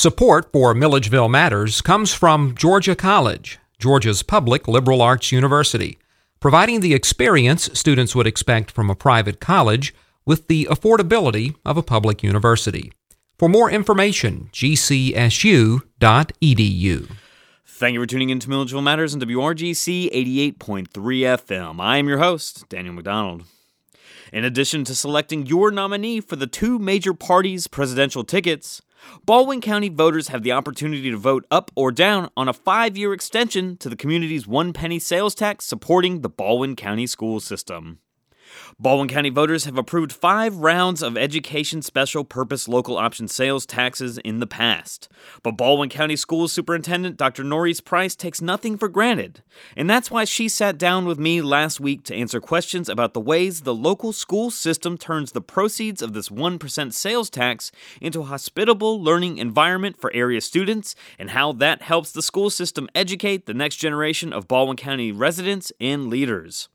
Support for Milledgeville Matters comes from Georgia College, Georgia's public liberal arts university, providing the experience students would expect from a private college with the affordability of a public university. For more information, gcsu.edu. Thank you for tuning in to Milledgeville Matters on WRGC 88.3 FM. I am your host, Daniel McDonald. In addition to selecting your nominee for the two major parties' presidential tickets, Baldwin County voters have the opportunity to vote up or down on a five year extension to the community's one penny sales tax supporting the Baldwin County school system. Baldwin County voters have approved five rounds of education special purpose local option sales taxes in the past. But Baldwin County School Superintendent Dr. Noris Price takes nothing for granted. And that's why she sat down with me last week to answer questions about the ways the local school system turns the proceeds of this 1% sales tax into a hospitable learning environment for area students and how that helps the school system educate the next generation of Baldwin County residents and leaders.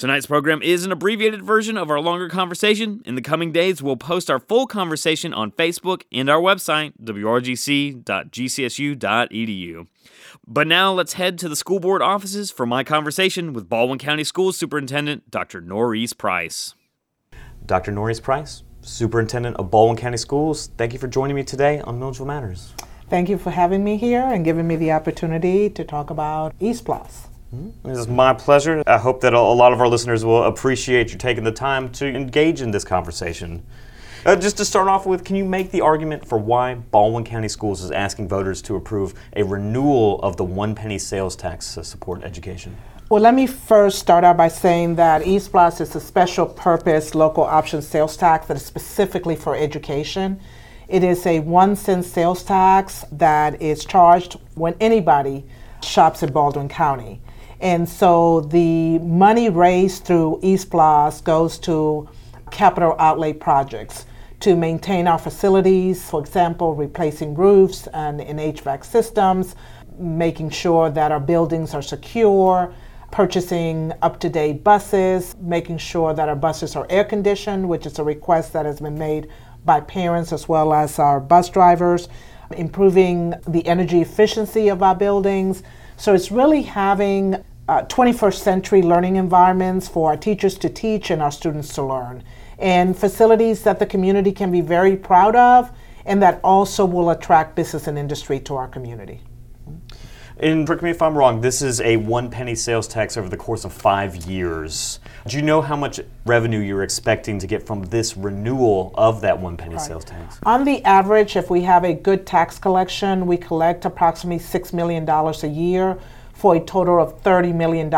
Tonight's program is an abbreviated version of our longer conversation. In the coming days, we'll post our full conversation on Facebook and our website, wrgc.gcsu.edu. But now let's head to the school board offices for my conversation with Baldwin County School Superintendent Dr. Noris Price. Dr. Noris Price, Superintendent of Baldwin County Schools, thank you for joining me today on Milledgeville Matters. Thank you for having me here and giving me the opportunity to talk about ESPLOST. This is my pleasure. I hope that a lot of our listeners will appreciate you taking the time to engage in this conversation. Uh, just to start off with, can you make the argument for why Baldwin County Schools is asking voters to approve a renewal of the one penny sales tax to support education? Well, let me first start out by saying that ESPLOST is a special purpose local option sales tax that is specifically for education. It is a one cent sales tax that is charged when anybody shops in Baldwin County. And so the money raised through ESPLOST goes to capital outlay projects to maintain our facilities, for example, replacing roofs and in HVAC systems, making sure that our buildings are secure, purchasing up to date buses, making sure that our buses are air conditioned, which is a request that has been made by parents as well as our bus drivers, improving the energy efficiency of our buildings. So it's really having uh, 21st century learning environments for our teachers to teach and our students to learn, and facilities that the community can be very proud of and that also will attract business and industry to our community. And correct me if I'm wrong, this is a one penny sales tax over the course of five years. Do you know how much revenue you're expecting to get from this renewal of that one penny right. sales tax? On the average, if we have a good tax collection, we collect approximately $6 million a year for a total of $30 million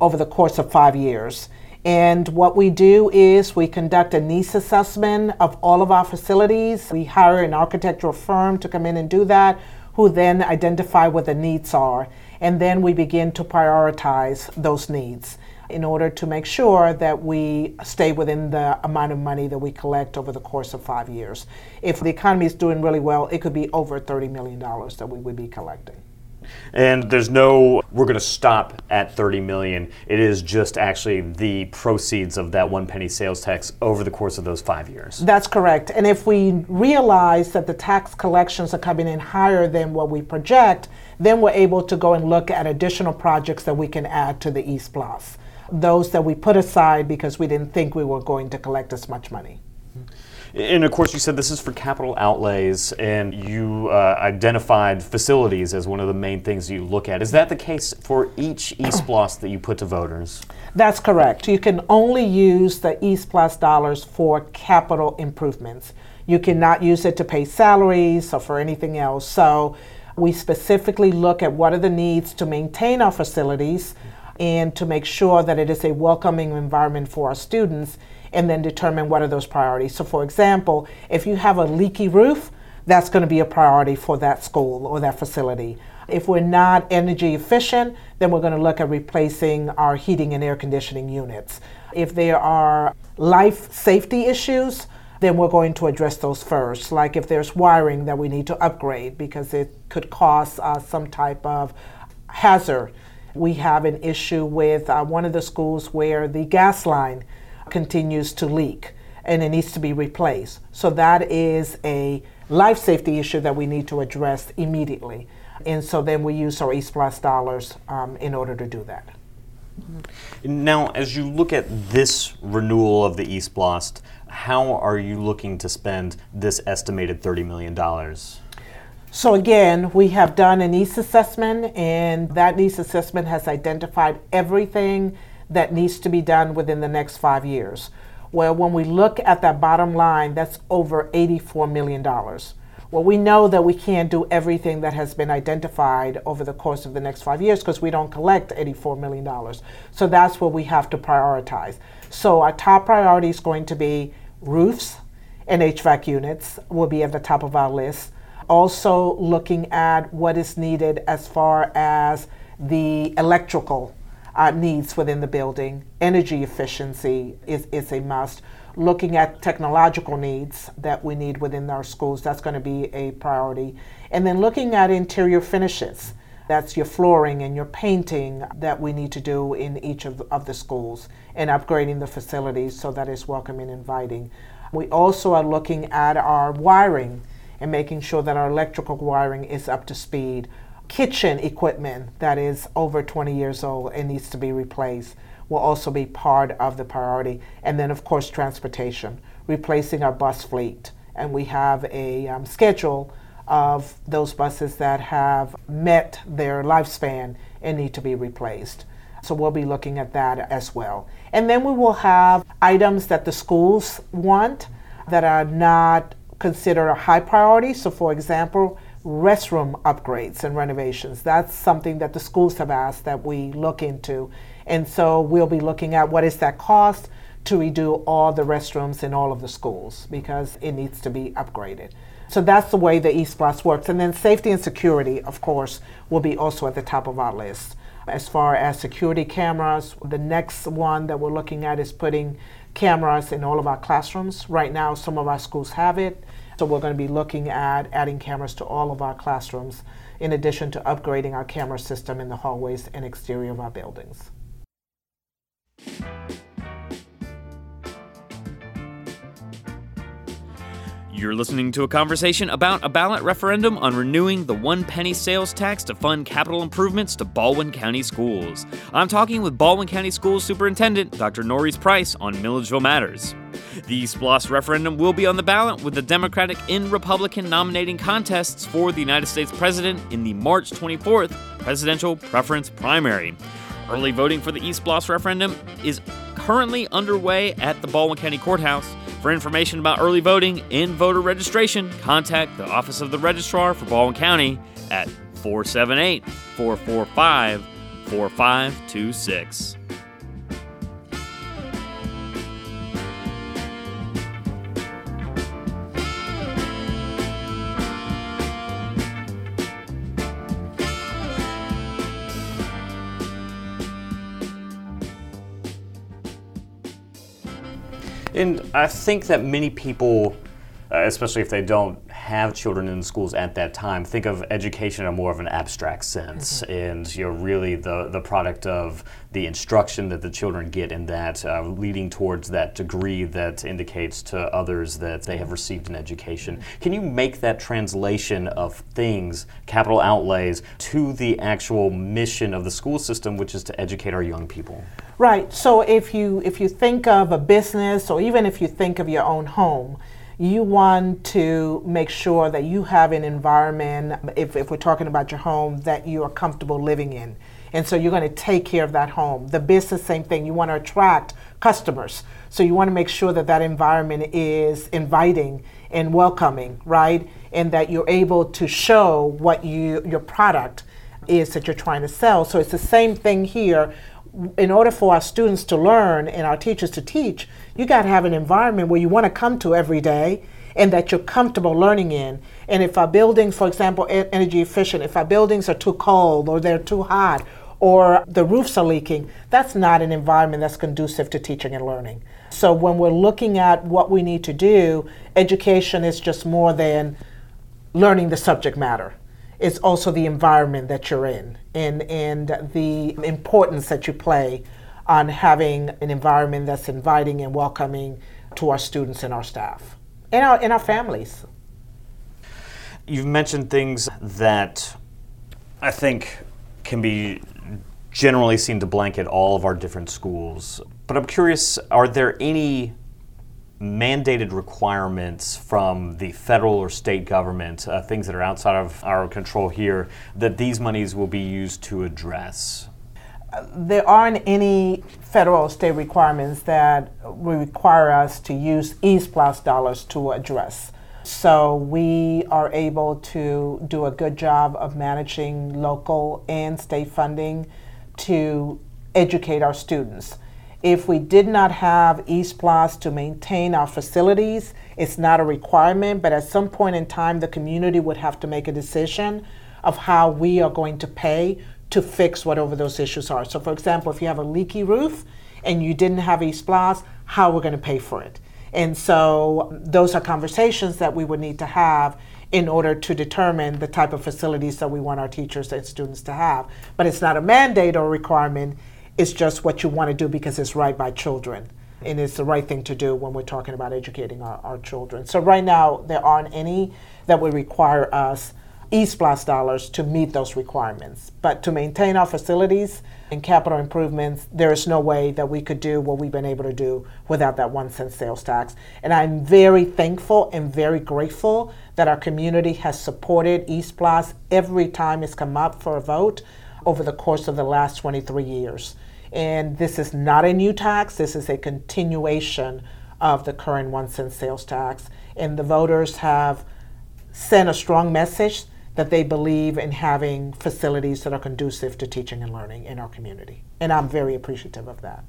over the course of five years. And what we do is we conduct a needs assessment of all of our facilities. We hire an architectural firm to come in and do that, who then identify what the needs are. And then we begin to prioritize those needs in order to make sure that we stay within the amount of money that we collect over the course of five years. If the economy is doing really well, it could be over $30 million that we would be collecting. And there's no, we're going to stop at 30 million. It is just actually the proceeds of that one penny sales tax over the course of those five years. That's correct. And if we realize that the tax collections are coming in higher than what we project, then we're able to go and look at additional projects that we can add to the ESPLOST. Those that we put aside because we didn't think we were going to collect as much money. Mm-hmm. And of course, you said this is for capital outlays, and you uh, identified facilities as one of the main things you look at. Is that the case for each ESPLOST that you put to voters? That's correct. You can only use the ESPLOST dollars for capital improvements. You cannot use it to pay salaries or for anything else. So we specifically look at what are the needs to maintain our facilities and to make sure that it is a welcoming environment for our students and then determine what are those priorities. So, for example, if you have a leaky roof, that's going to be a priority for that school or that facility. If we're not energy efficient, then we're going to look at replacing our heating and air conditioning units. If there are life safety issues, then we're going to address those first. Like if there's wiring that we need to upgrade because it could cause uh, some type of hazard. We have an issue with uh, one of the schools where the gas line continues to leak and it needs to be replaced. So that is a life safety issue that we need to address immediately. And so then we use our East Blast Plus dollars um, in order to do that. Now, as you look at this renewal of the ESPLOST, how are you looking to spend this estimated $30 million? So again, we have done a needs assessment, and that needs assessment has identified everything that needs to be done within the next five years. Well, when we look at that bottom line, that's over $84 million. Well, we know that we can't do everything that has been identified over the course of the next five years because we don't collect $84 million. So that's what we have to prioritize. So our top priority is going to be roofs and HVAC units will be at the top of our list also looking at what is needed as far as the electrical uh, needs within the building. Energy efficiency is, is a must. Looking at technological needs that we need within our schools, that's going to be a priority. And then looking at interior finishes. That's your flooring and your painting that we need to do in each of, of the schools and upgrading the facilities so that it's welcoming and inviting. We also are looking at our wiring and making sure that our electrical wiring is up to speed. Kitchen equipment that is over 20 years old and needs to be replaced will also be part of the priority. And then, of course, transportation, replacing our bus fleet. And we have a um, schedule of those buses that have met their lifespan and need to be replaced. So we'll be looking at that as well. And then we will have items that the schools want that are not considered a high priority. So, for example, restroom upgrades and renovations. That's something that the schools have asked that we look into. And so we'll be looking at what is that cost to redo all the restrooms in all of the schools because it needs to be upgraded. So that's the way the ESPLOST works. And then safety and security, of course, will be also at the top of our list. As far as security cameras, the next one that we're looking at is putting cameras in all of our classrooms. Right now, some of our schools have it. So we're going to be looking at adding cameras to all of our classrooms, in addition to upgrading our camera system in the hallways and exterior of our buildings. You're listening to a conversation about a ballot referendum on renewing the one penny sales tax to fund capital improvements to Baldwin County schools. I'm talking with Baldwin County Schools Superintendent Dr. Noris Price on Milledgeville Matters. The SPLOST referendum will be on the ballot with the Democratic and Republican nominating contests for the United States President in the March 24th presidential preference primary. Early voting for the ESPLOST referendum is currently underway at the Baldwin County Courthouse. For information about early voting and voter registration, contact the Office of the Registrar for Baldwin County at 478 445 4526. And I think that many people, uh, especially if they don't have children in schools at that time, think of education in more of an abstract sense, mm-hmm. and you're really the the product of the instruction that the children get in that, uh, leading towards that degree that indicates to others that they have received an education. Mm-hmm. Can you make that translation of things, capital outlays, to the actual mission of the school system, which is to educate our young people? Right. So if you if you think of a business, or even if you think of your own home you want to make sure that you have an environment, if, if we're talking about your home, that you are comfortable living in. And so you're going to take care of that home. The business, same thing. You want to attract customers. So you want to make sure that that environment is inviting and welcoming, right? And that you're able to show what you your product is that you're trying to sell. So it's the same thing here in order for our students to learn and our teachers to teach, you got to have an environment where you want to come to every day and that you're comfortable learning in. And if our buildings, for example, energy efficient, if our buildings are too cold or they're too hot or the roofs are leaking, that's not an environment that's conducive to teaching and learning. So when we're looking at what we need to do, education is just more than learning the subject matter it's also the environment that you're in and, and the importance that you play on having an environment that's inviting and welcoming to our students and our staff and our, and our families. You've mentioned things that I think can be generally seen to blanket all of our different schools. But I'm curious are there any mandated requirements from the federal or state government, uh, things that are outside of our control here, that these monies will be used to address? There aren't any federal or state requirements that require us to use ESPLOST dollars to address. So we are able to do a good job of managing local and state funding to educate our students. If we did not have ESPLOST to maintain our facilities, it's not a requirement, but at some point in time, the community would have to make a decision of how we are going to pay to fix whatever those issues are. So, for example, if you have a leaky roof and you didn't have ESPLOST, how are we're going to pay for it. And so, those are conversations that we would need to have in order to determine the type of facilities that we want our teachers and students to have. But it's not a mandate or requirement it's just what you want to do because it's right by children. And it's the right thing to do when we're talking about educating our, our children. So, right now, there aren't any that would require us ESPLOST dollars to meet those requirements. But to maintain our facilities and capital improvements, there is no way that we could do what we've been able to do without that one cent sales tax. And I'm very thankful and very grateful that our community has supported ESPLOST every time it's come up for a vote over the course of the last 23 years. And this is not a new tax, this is a continuation of the current one cent sales tax. And the voters have sent a strong message that they believe in having facilities that are conducive to teaching and learning in our community. And I'm very appreciative of that.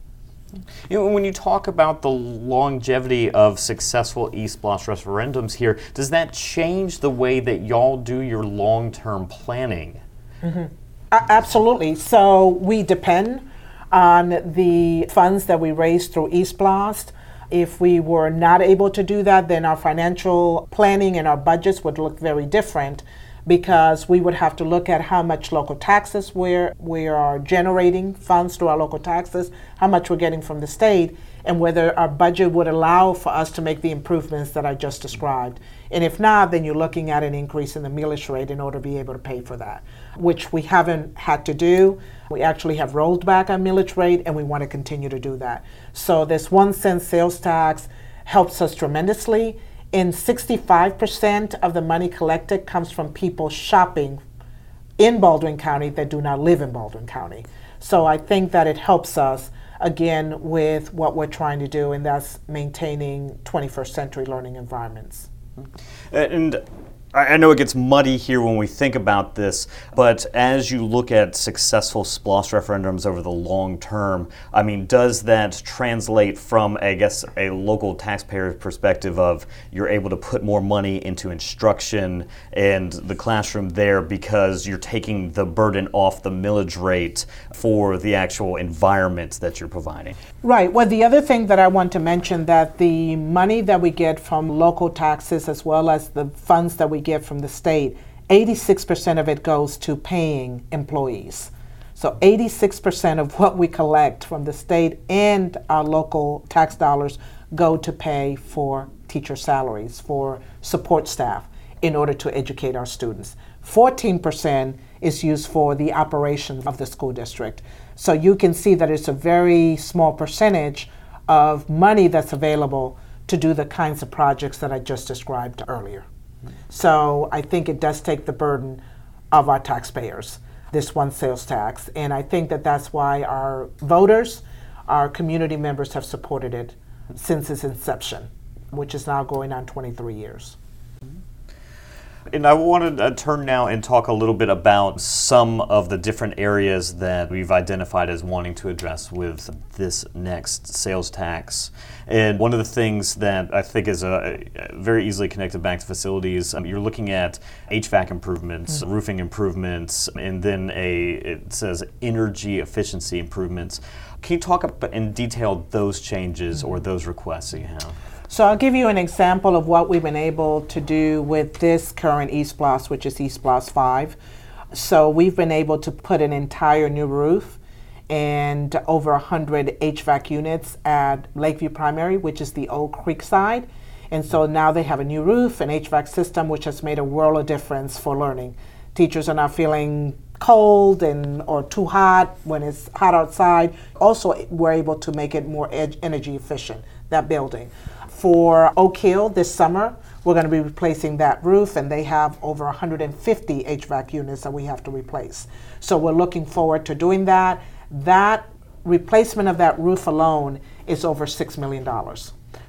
You know, when you talk about the longevity of successful ESPLOST referendums here, does that change the way that y'all do your long term planning? Mm-hmm. absolutely. So we depend on the funds that we raise through ESPLOST. If we were not able to do that, then our financial planning and our budgets would look very different because we would have to look at how much local taxes we're, we are generating funds through our local taxes, how much we're getting from the state, and whether our budget would allow for us to make the improvements that I just described. And if not, then you're looking at an increase in the millage rate in order to be able to pay for that, which we haven't had to do. We actually have rolled back our millage rate and we want to continue to do that. So this one cent sales tax helps us tremendously. And 65% of the money collected comes from people shopping in Baldwin County that do not live in Baldwin County. So I think that it helps us again with what we're trying to do, and that's maintaining 21st century learning environments. Uh, and I know it gets muddy here when we think about this, but as you look at successful SPLOST referendums over the long term, I mean, does that translate from, I guess, a local taxpayer perspective of you're able to put more money into instruction and the classroom there because you're taking the burden off the millage rate for the actual environment that you're providing? Right. Well, the other thing that I want to mention that the money that we get from local taxes as well as the funds that we get from the state, 86% of it goes to paying employees. So 86% of what we collect from the state and our local tax dollars go to pay for teacher salaries, for support staff in order to educate our students. 14% is used for the operation of the school district. So you can see that it's a very small percentage of money that's available to do the kinds of projects that I just described earlier. So I think it does take the burden of our taxpayers, this one sales tax. And I think that that's why our voters, our community members have supported it since its inception, which is now going on 23 years. And I want to uh, turn now and talk a little bit about some of the different areas that we've identified as wanting to address with this next sales tax. And one of the things that I think is a, a very easily connected back to facilities, um, you're looking at HVAC improvements, mm-hmm. roofing improvements, and then a it says energy efficiency improvements. Can you talk in detail those changes mm-hmm. or those requests that you have? So I'll give you an example of what we've been able to do with this current ESPLOST, which is ESPLOST 5. So we've been able to put an entire new roof and over 100 HVAC units at Lakeview Primary, which is the old Creek side. And so now they have a new roof, an HVAC system, which has made a world of difference for learning. Teachers are not feeling cold and or too hot when it's hot outside. Also, we're able to make it more ed- energy efficient. That building. For Oak Hill this summer, we're going to be replacing that roof, and they have over 150 HVAC units that we have to replace. So we're looking forward to doing that. That replacement of that roof alone is over $6 million.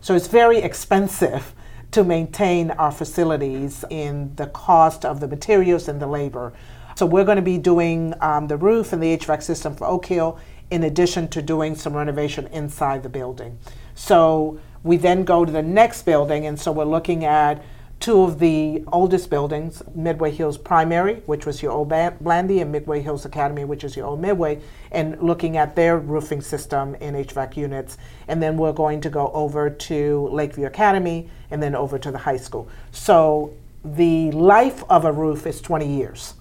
So it's very expensive to maintain our facilities in the cost of the materials and the labor. So we're going to be doing um, the roof and the HVAC system for Oak Hill in addition to doing some renovation inside the building. So we then go to the next building, and so we're looking at two of the oldest buildings Midway Hills Primary, which was your old Blandy, and Midway Hills Academy, which is your old Midway, and looking at their roofing system in HVAC units. And then we're going to go over to Lakeview Academy and then over to the high school. So the life of a roof is 20 years.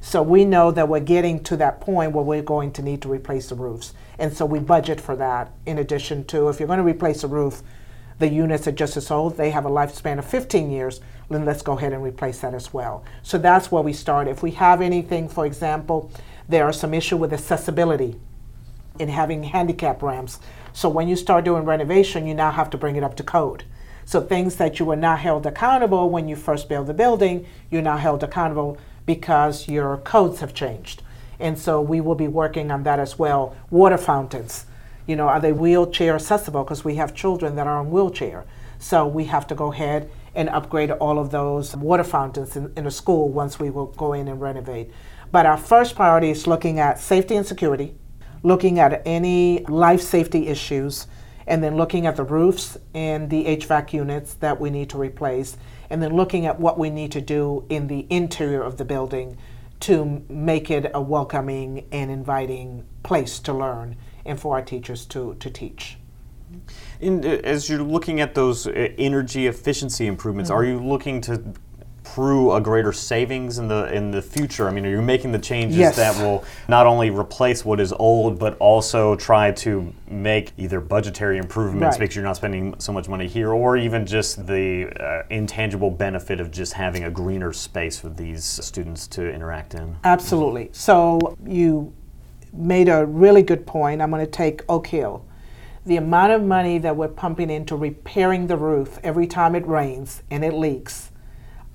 So we know that we're getting to that point where we're going to need to replace the roofs. And so we budget for that in addition to if you're going to replace a roof, the units are just as old, they have a lifespan of 15 years, then let's go ahead and replace that as well. So that's where we start. If we have anything, for example, there are some issue with accessibility in having handicap ramps. So when you start doing renovation, you now have to bring it up to code. So things that you were not held accountable when you first built the building, you're now held accountable because your codes have changed. And so we will be working on that as well. Water fountains you know, are they wheelchair accessible? Because we have children that are on wheelchair. So we have to go ahead and upgrade all of those water fountains in, in a school once we will go in and renovate. But our first priority is looking at safety and security, looking at any life safety issues, and then looking at the roofs and the HVAC units that we need to replace, and then looking at what we need to do in the interior of the building to make it a welcoming and inviting place to learn and for our teachers to, to teach. In, uh, as you're looking at those uh, energy efficiency improvements, mm-hmm. are you looking to prove a greater savings in the in the future? I mean, are you making the changes yes. that will not only replace what is old, but also try to make either budgetary improvements right. because you're not spending so much money here, or even just the uh, intangible benefit of just having a greener space for these students to interact in? Absolutely. So you made a really good point. I'm going to take Oak Hill. The amount of money that we're pumping into repairing the roof every time it rains and it leaks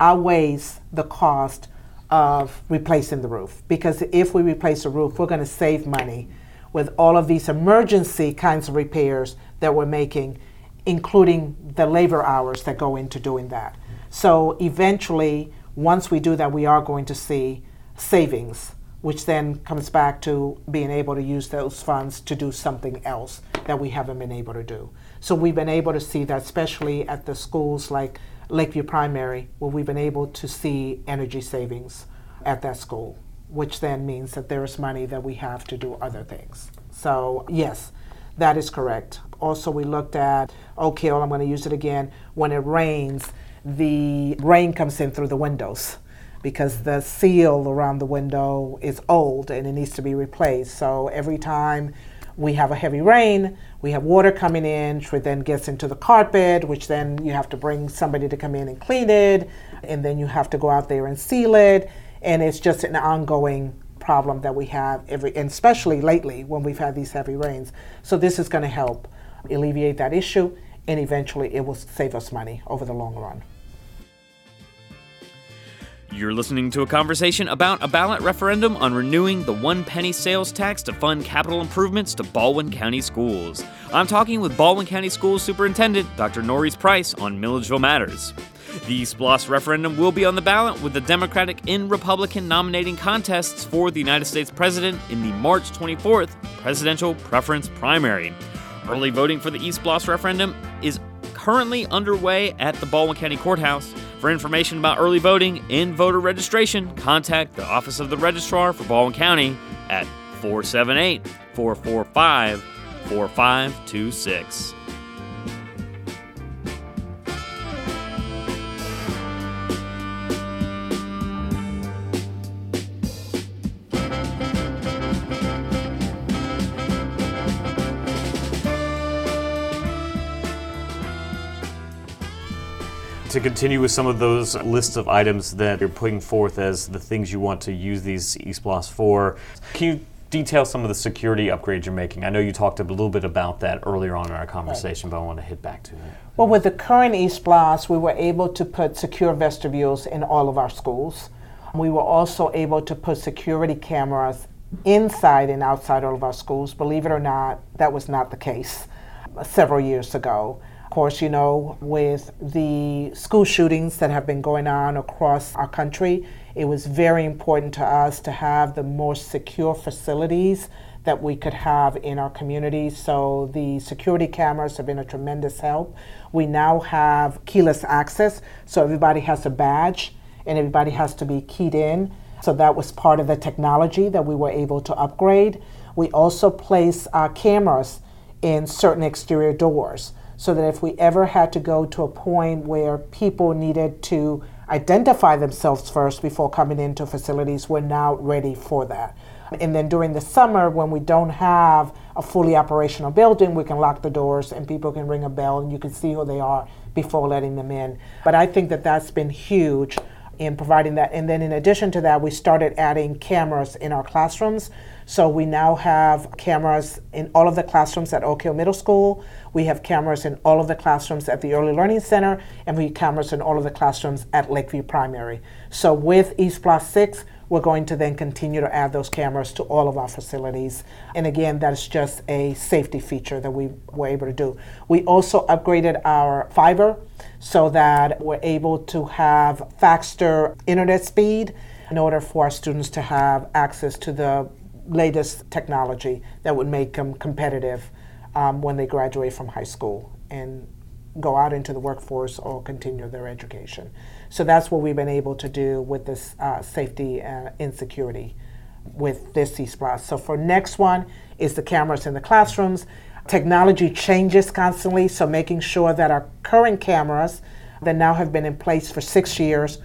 outweighs the cost of replacing the roof. Because if we replace the roof, we're going to save money with all of these emergency kinds of repairs that we're making, including the labor hours that go into doing that. So eventually, once we do that, we are going to see savings which then comes back to being able to use those funds to do something else that we haven't been able to do. So we've been able to see that, especially at the schools like Lakeview Primary, where we've been able to see energy savings at that school, which then means that there is money that we have to do other things. So, yes, that is correct. Also, we looked at Oak Hill, I'm going to use it again. When it rains, the rain comes in through the windows because the seal around the window is old and it needs to be replaced. So every time we have a heavy rain, we have water coming in, which then gets into the carpet, which then you have to bring somebody to come in and clean it, and then you have to go out there and seal it, and it's just an ongoing problem that we have every, and especially lately when we've had these heavy rains. So this is going to help alleviate that issue, and eventually it will save us money over the long run. You're listening to a conversation about a ballot referendum on renewing the one penny sales tax to fund capital improvements to Baldwin County schools. I'm talking with Baldwin County Schools Superintendent Dr. Noris Price on Milledgeville Matters. The SPLOST referendum will be on the ballot with the Democratic and Republican nominating contests for the United States President in the March 24th presidential preference primary. Early voting for the eSPLOST referendum is currently underway at the Baldwin County Courthouse. For information about early voting and voter registration, contact the Office of the Registrar for Baldwin County at 478 445 4526. To continue with some of those lists of items that you're putting forth as the things you want to use these ESPLOST for, can you detail some of the security upgrades you're making? I know you talked a little bit about that earlier on in our conversation, but I want to hit back to it. Well, with the current ESPLOST, we were able to put secure vestibules in all of our schools. We were also able to put security cameras inside and outside all of our schools. Believe it or not, that was not the case several years ago. Course, you know, with the school shootings that have been going on across our country, it was very important to us to have the more secure facilities that we could have in our communities. So the security cameras have been a tremendous help. We now have keyless access, so everybody has a badge and everybody has to be keyed in. So that was part of the technology that we were able to upgrade. We also place uh, cameras in certain exterior doors so that if we ever had to go to a point where people needed to identify themselves first before coming into facilities, we're now ready for that. And then during the summer, when we don't have a fully operational building, we can lock the doors and people can ring a bell and you can see who they are before letting them in. But I think that that's been huge in providing that. And then in addition to that, we started adding cameras in our classrooms. So we now have cameras in all of the classrooms at Oak Hill Middle School. We have cameras in all of the classrooms at the Early Learning Center, and we have cameras in all of the classrooms at Lakeview Primary. So with East 6, we're going to then continue to add those cameras to all of our facilities. And again, that's just a safety feature that we were able to do. We also upgraded our fiber so that we're able to have faster internet speed in order for our students to have access to the latest technology that would make them competitive um, when they graduate from high school and go out into the workforce or continue their education. So that's what we've been able to do with this uh, safety uh, insecurity with this ESPLOST. So for next one is the cameras in the classrooms. Technology changes constantly, so making sure that our current cameras that now have been in place for six years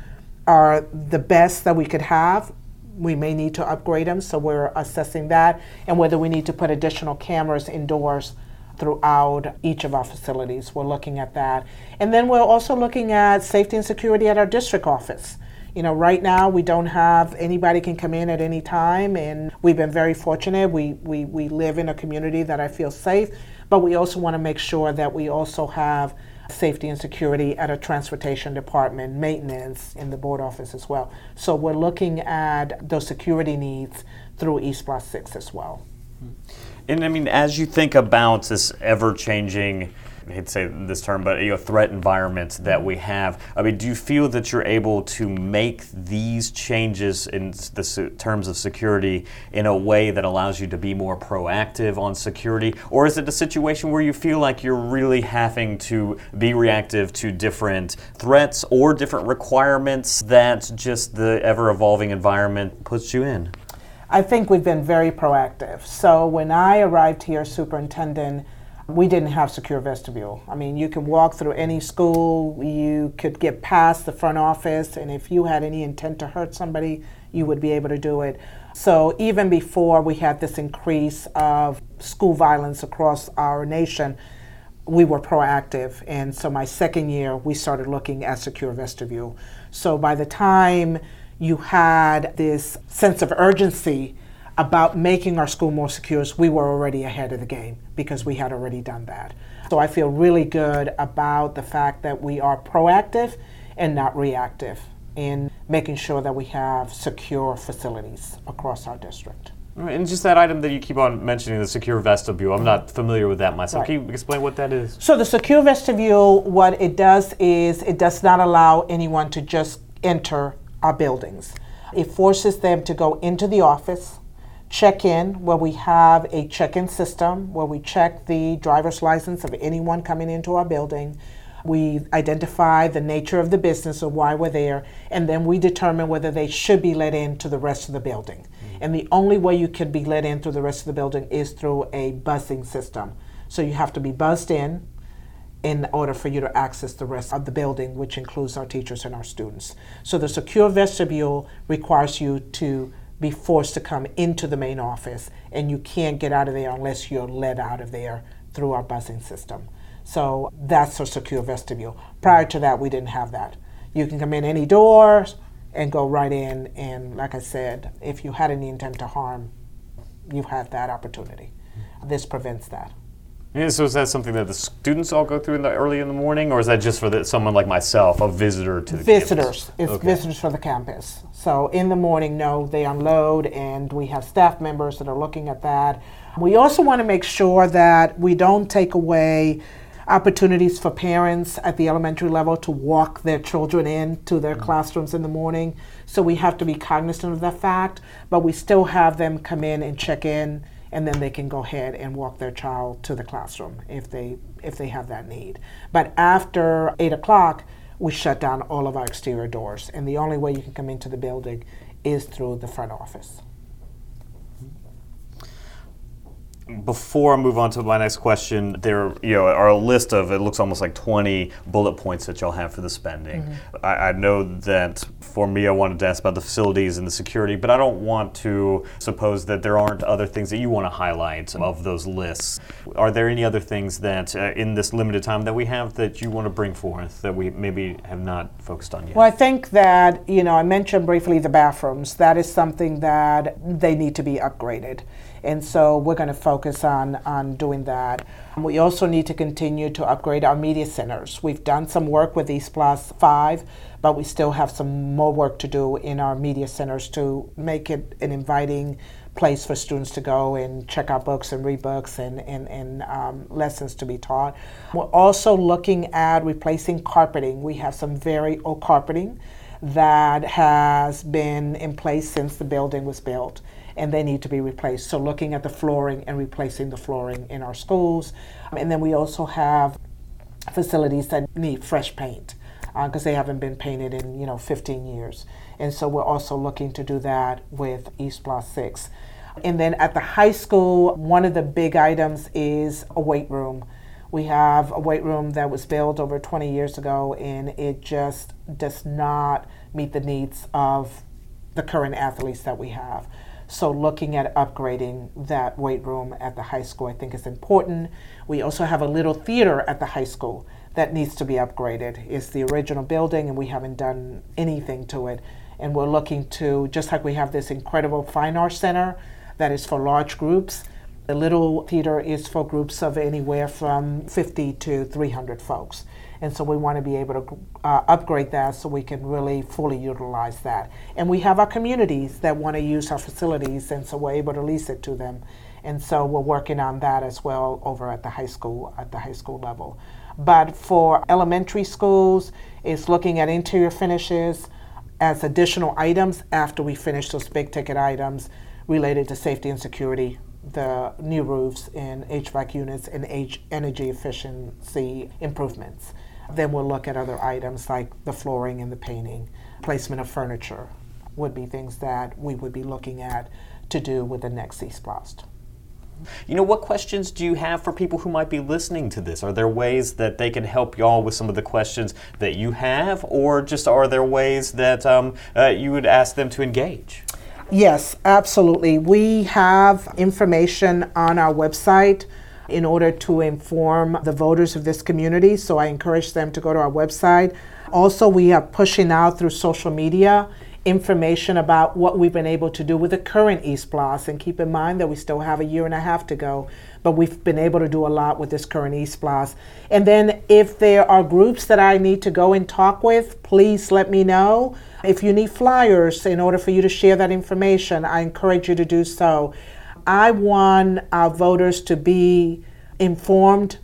are the best that we could have. We may need to upgrade them, so we're assessing that and whether we need to put additional cameras indoors throughout each of our facilities. We're looking at that. And then we're also looking at safety and security at our district office. You know, right now we don't have anybody can come in at any time, and we've been very fortunate. We, we, we live in a community that I feel safe, but we also want to make sure that we also have safety and security at a transportation department, maintenance in the board office as well. So we're looking at those security needs through ESPLOST 6 as well. Mm-hmm. And I mean, as you think about this ever changing, I hate to say this term, but you know, threat environment that we have. I mean, do you feel that you're able to make these changes in the su- terms of security in a way that allows you to be more proactive on security, or is it a situation where you feel like you're really having to be reactive to different threats or different requirements that just the ever evolving environment puts you in? I think we've been very proactive. So when I arrived here, superintendent, we didn't have secure vestibule. I mean, you could walk through any school, you could get past the front office, and if you had any intent to hurt somebody, you would be able to do it. So even before we had this increase of school violence across our nation, we were proactive. And so my second year, we started looking at secure vestibule. So by the time you had this sense of urgency about making our school more secure, we were already ahead of the game because we had already done that. So I feel really good about the fact that we are proactive and not reactive in making sure that we have secure facilities across our district. Right, and just that item that you keep on mentioning, the secure vestibule. I'm not familiar with that myself. Right. Can you explain what that is? So the secure vestibule, what it does is it does not allow anyone to just enter our buildings. It forces them to go into the office, check in, where we have a check in system where we check the driver's license of anyone coming into our building. We identify the nature of the business or why we're there, and then we determine whether they should be let in to the rest of the building. Mm-hmm. And the only way you can be let in through the rest of the building is through a buzzing system. So you have to be buzzed in, in order for you to access the rest of the building, which includes our teachers and our students. So the secure vestibule requires you to be forced to come into the main office, and you can't get out of there unless you're led out of there through our buzzing system. So that's our secure vestibule. Prior to that, we didn't have that. You can come in any doors and go right in, and like I said, if you had any intent to harm, you have that opportunity. This prevents that. Yeah, so is that something that the students all go through in the early in the morning, or is that just for the, someone like myself, a visitor to the visitors? Campus? It's Okay. visitors for the campus. So in the morning, no, they unload, and we have staff members that are looking at that. We also want to make sure that we don't take away opportunities for parents at the elementary level to walk their children in to their mm-hmm. classrooms in the morning. So we have to be cognizant of that fact, but we still have them come in and check in and then they can go ahead and walk their child to the classroom if they if they have that need. But after eight o'clock, we shut down all of our exterior doors, and the only way you can come into the building is through the front office. Before I move on to my next question, there you know are a list of it looks almost like 20 bullet points that y'all have for the spending. I, I know that for me, I wanted to ask about the facilities and the security, but I don't want to suppose that there aren't other things that you want to highlight of those lists. Are there any other things that uh, in this limited time that we have that you want to bring forth that we maybe have not focused on yet? Well, I think that, you know, I mentioned briefly the bathrooms. That is something that they need to be upgraded. And so we're going to focus on, on doing that. We also need to continue to upgrade our media centers. We've done some work with ESPLOST 5, but we still have some more work to do in our media centers to make it an inviting place for students to go and check out books and read books and, and, and um, lessons to be taught. We're also looking at replacing carpeting. We have some very old carpeting that has been in place since the building was built and they need to be replaced. So looking at the flooring and replacing the flooring in our schools. And then we also have facilities that need fresh paint uh, because they haven't been painted in you know 15 years. And so we're also looking to do that with East block Plus 6. And then at the high school, one of the big items is a weight room. We have a weight room that was built over 20 years ago, and it just does not meet the needs of the current athletes that we have. So, looking at upgrading that weight room at the high school, I think is important. We also have a little theater at the high school that needs to be upgraded. It's the original building, and we haven't done anything to it. And we're looking to, just like we have this incredible fine arts center that is for large groups, the little theater is for groups of anywhere from 50 to 300 folks. And so we want to be able to uh, upgrade that so we can really fully utilize that. And we have our communities that want to use our facilities, and so we're able to lease it to them. And so we're working on that as well over at the high school at the high school level. But for elementary schools, it's looking at interior finishes as additional items after we finish those big ticket items related to safety and security the new roofs and HVAC units and energy efficiency improvements. Then we'll look at other items like the flooring and the painting, placement of furniture would be things that we would be looking at to do with the next ESPLOST. You know, what questions do you have for people who might be listening to this? Are there ways that they can help y'all with some of the questions that you have, or just are there ways that um, uh, you would ask them to engage? Yes, absolutely. We have information on our website in order to inform the voters of this community. So I encourage them to go to our website. Also, we are pushing out through social media information about what we've been able to do with the current ESPLOST. And keep in mind that we still have a year and a half to go, but we've been able to do a lot with this current ESPLOST. And then if there are groups that I need to go and talk with, please let me know. If you need flyers in order for you to share that information, I encourage you to do so. I want our voters to be informed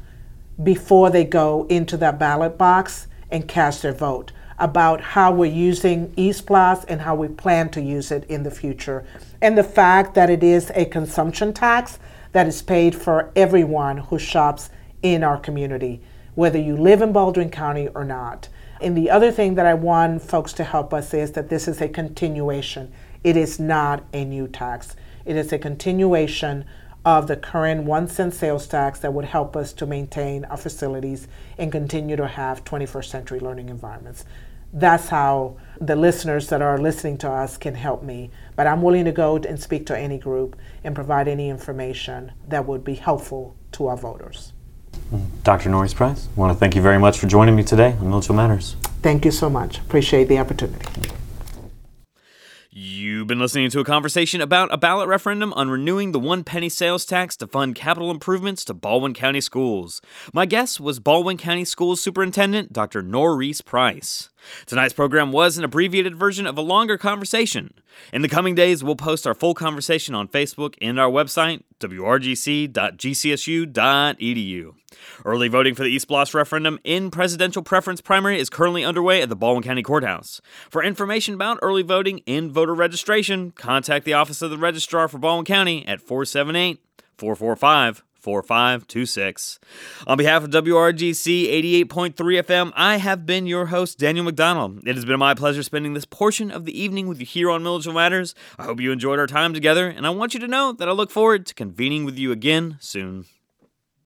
before they go into that ballot box and cast their vote about how we're using ESPLOST and how we plan to use it in the future. And the fact that it is a consumption tax that is paid for everyone who shops in our community, whether you live in Baldwin County or not. And the other thing that I want folks to help us is that this is a continuation. It is not a new tax. It is a continuation of the current one cent sales tax that would help us to maintain our facilities and continue to have 21st century learning environments. That's how the listeners that are listening to us can help me. But I'm willing to go and speak to any group and provide any information that would be helpful to our voters. Dr. Noris Price, I want to thank you very much for joining me today on Milledgeville Matters. Thank you so much. Appreciate the opportunity. Been listening to a conversation about a ballot referendum on renewing the one penny sales tax to fund capital improvements to Baldwin County schools. My guest was Baldwin County Schools Superintendent Dr. Noris Price. Tonight's program was an abbreviated version of a longer conversation. In the coming days, we'll post our full conversation on Facebook and our website, wrgc.gcsu.edu. Early voting for the ESPLOST referendum in presidential preference primary is currently underway at the Baldwin County Courthouse. For information about early voting and voter registration, contact the Office of the Registrar for Baldwin County at 478 445 4526. On behalf of WRGC 88.3 FM, I have been your host, Daniel McDonald. It has been my pleasure spending this portion of the evening with you here on Milledgeville Matters. I hope you enjoyed our time together, and I want you to know that I look forward to convening with you again soon.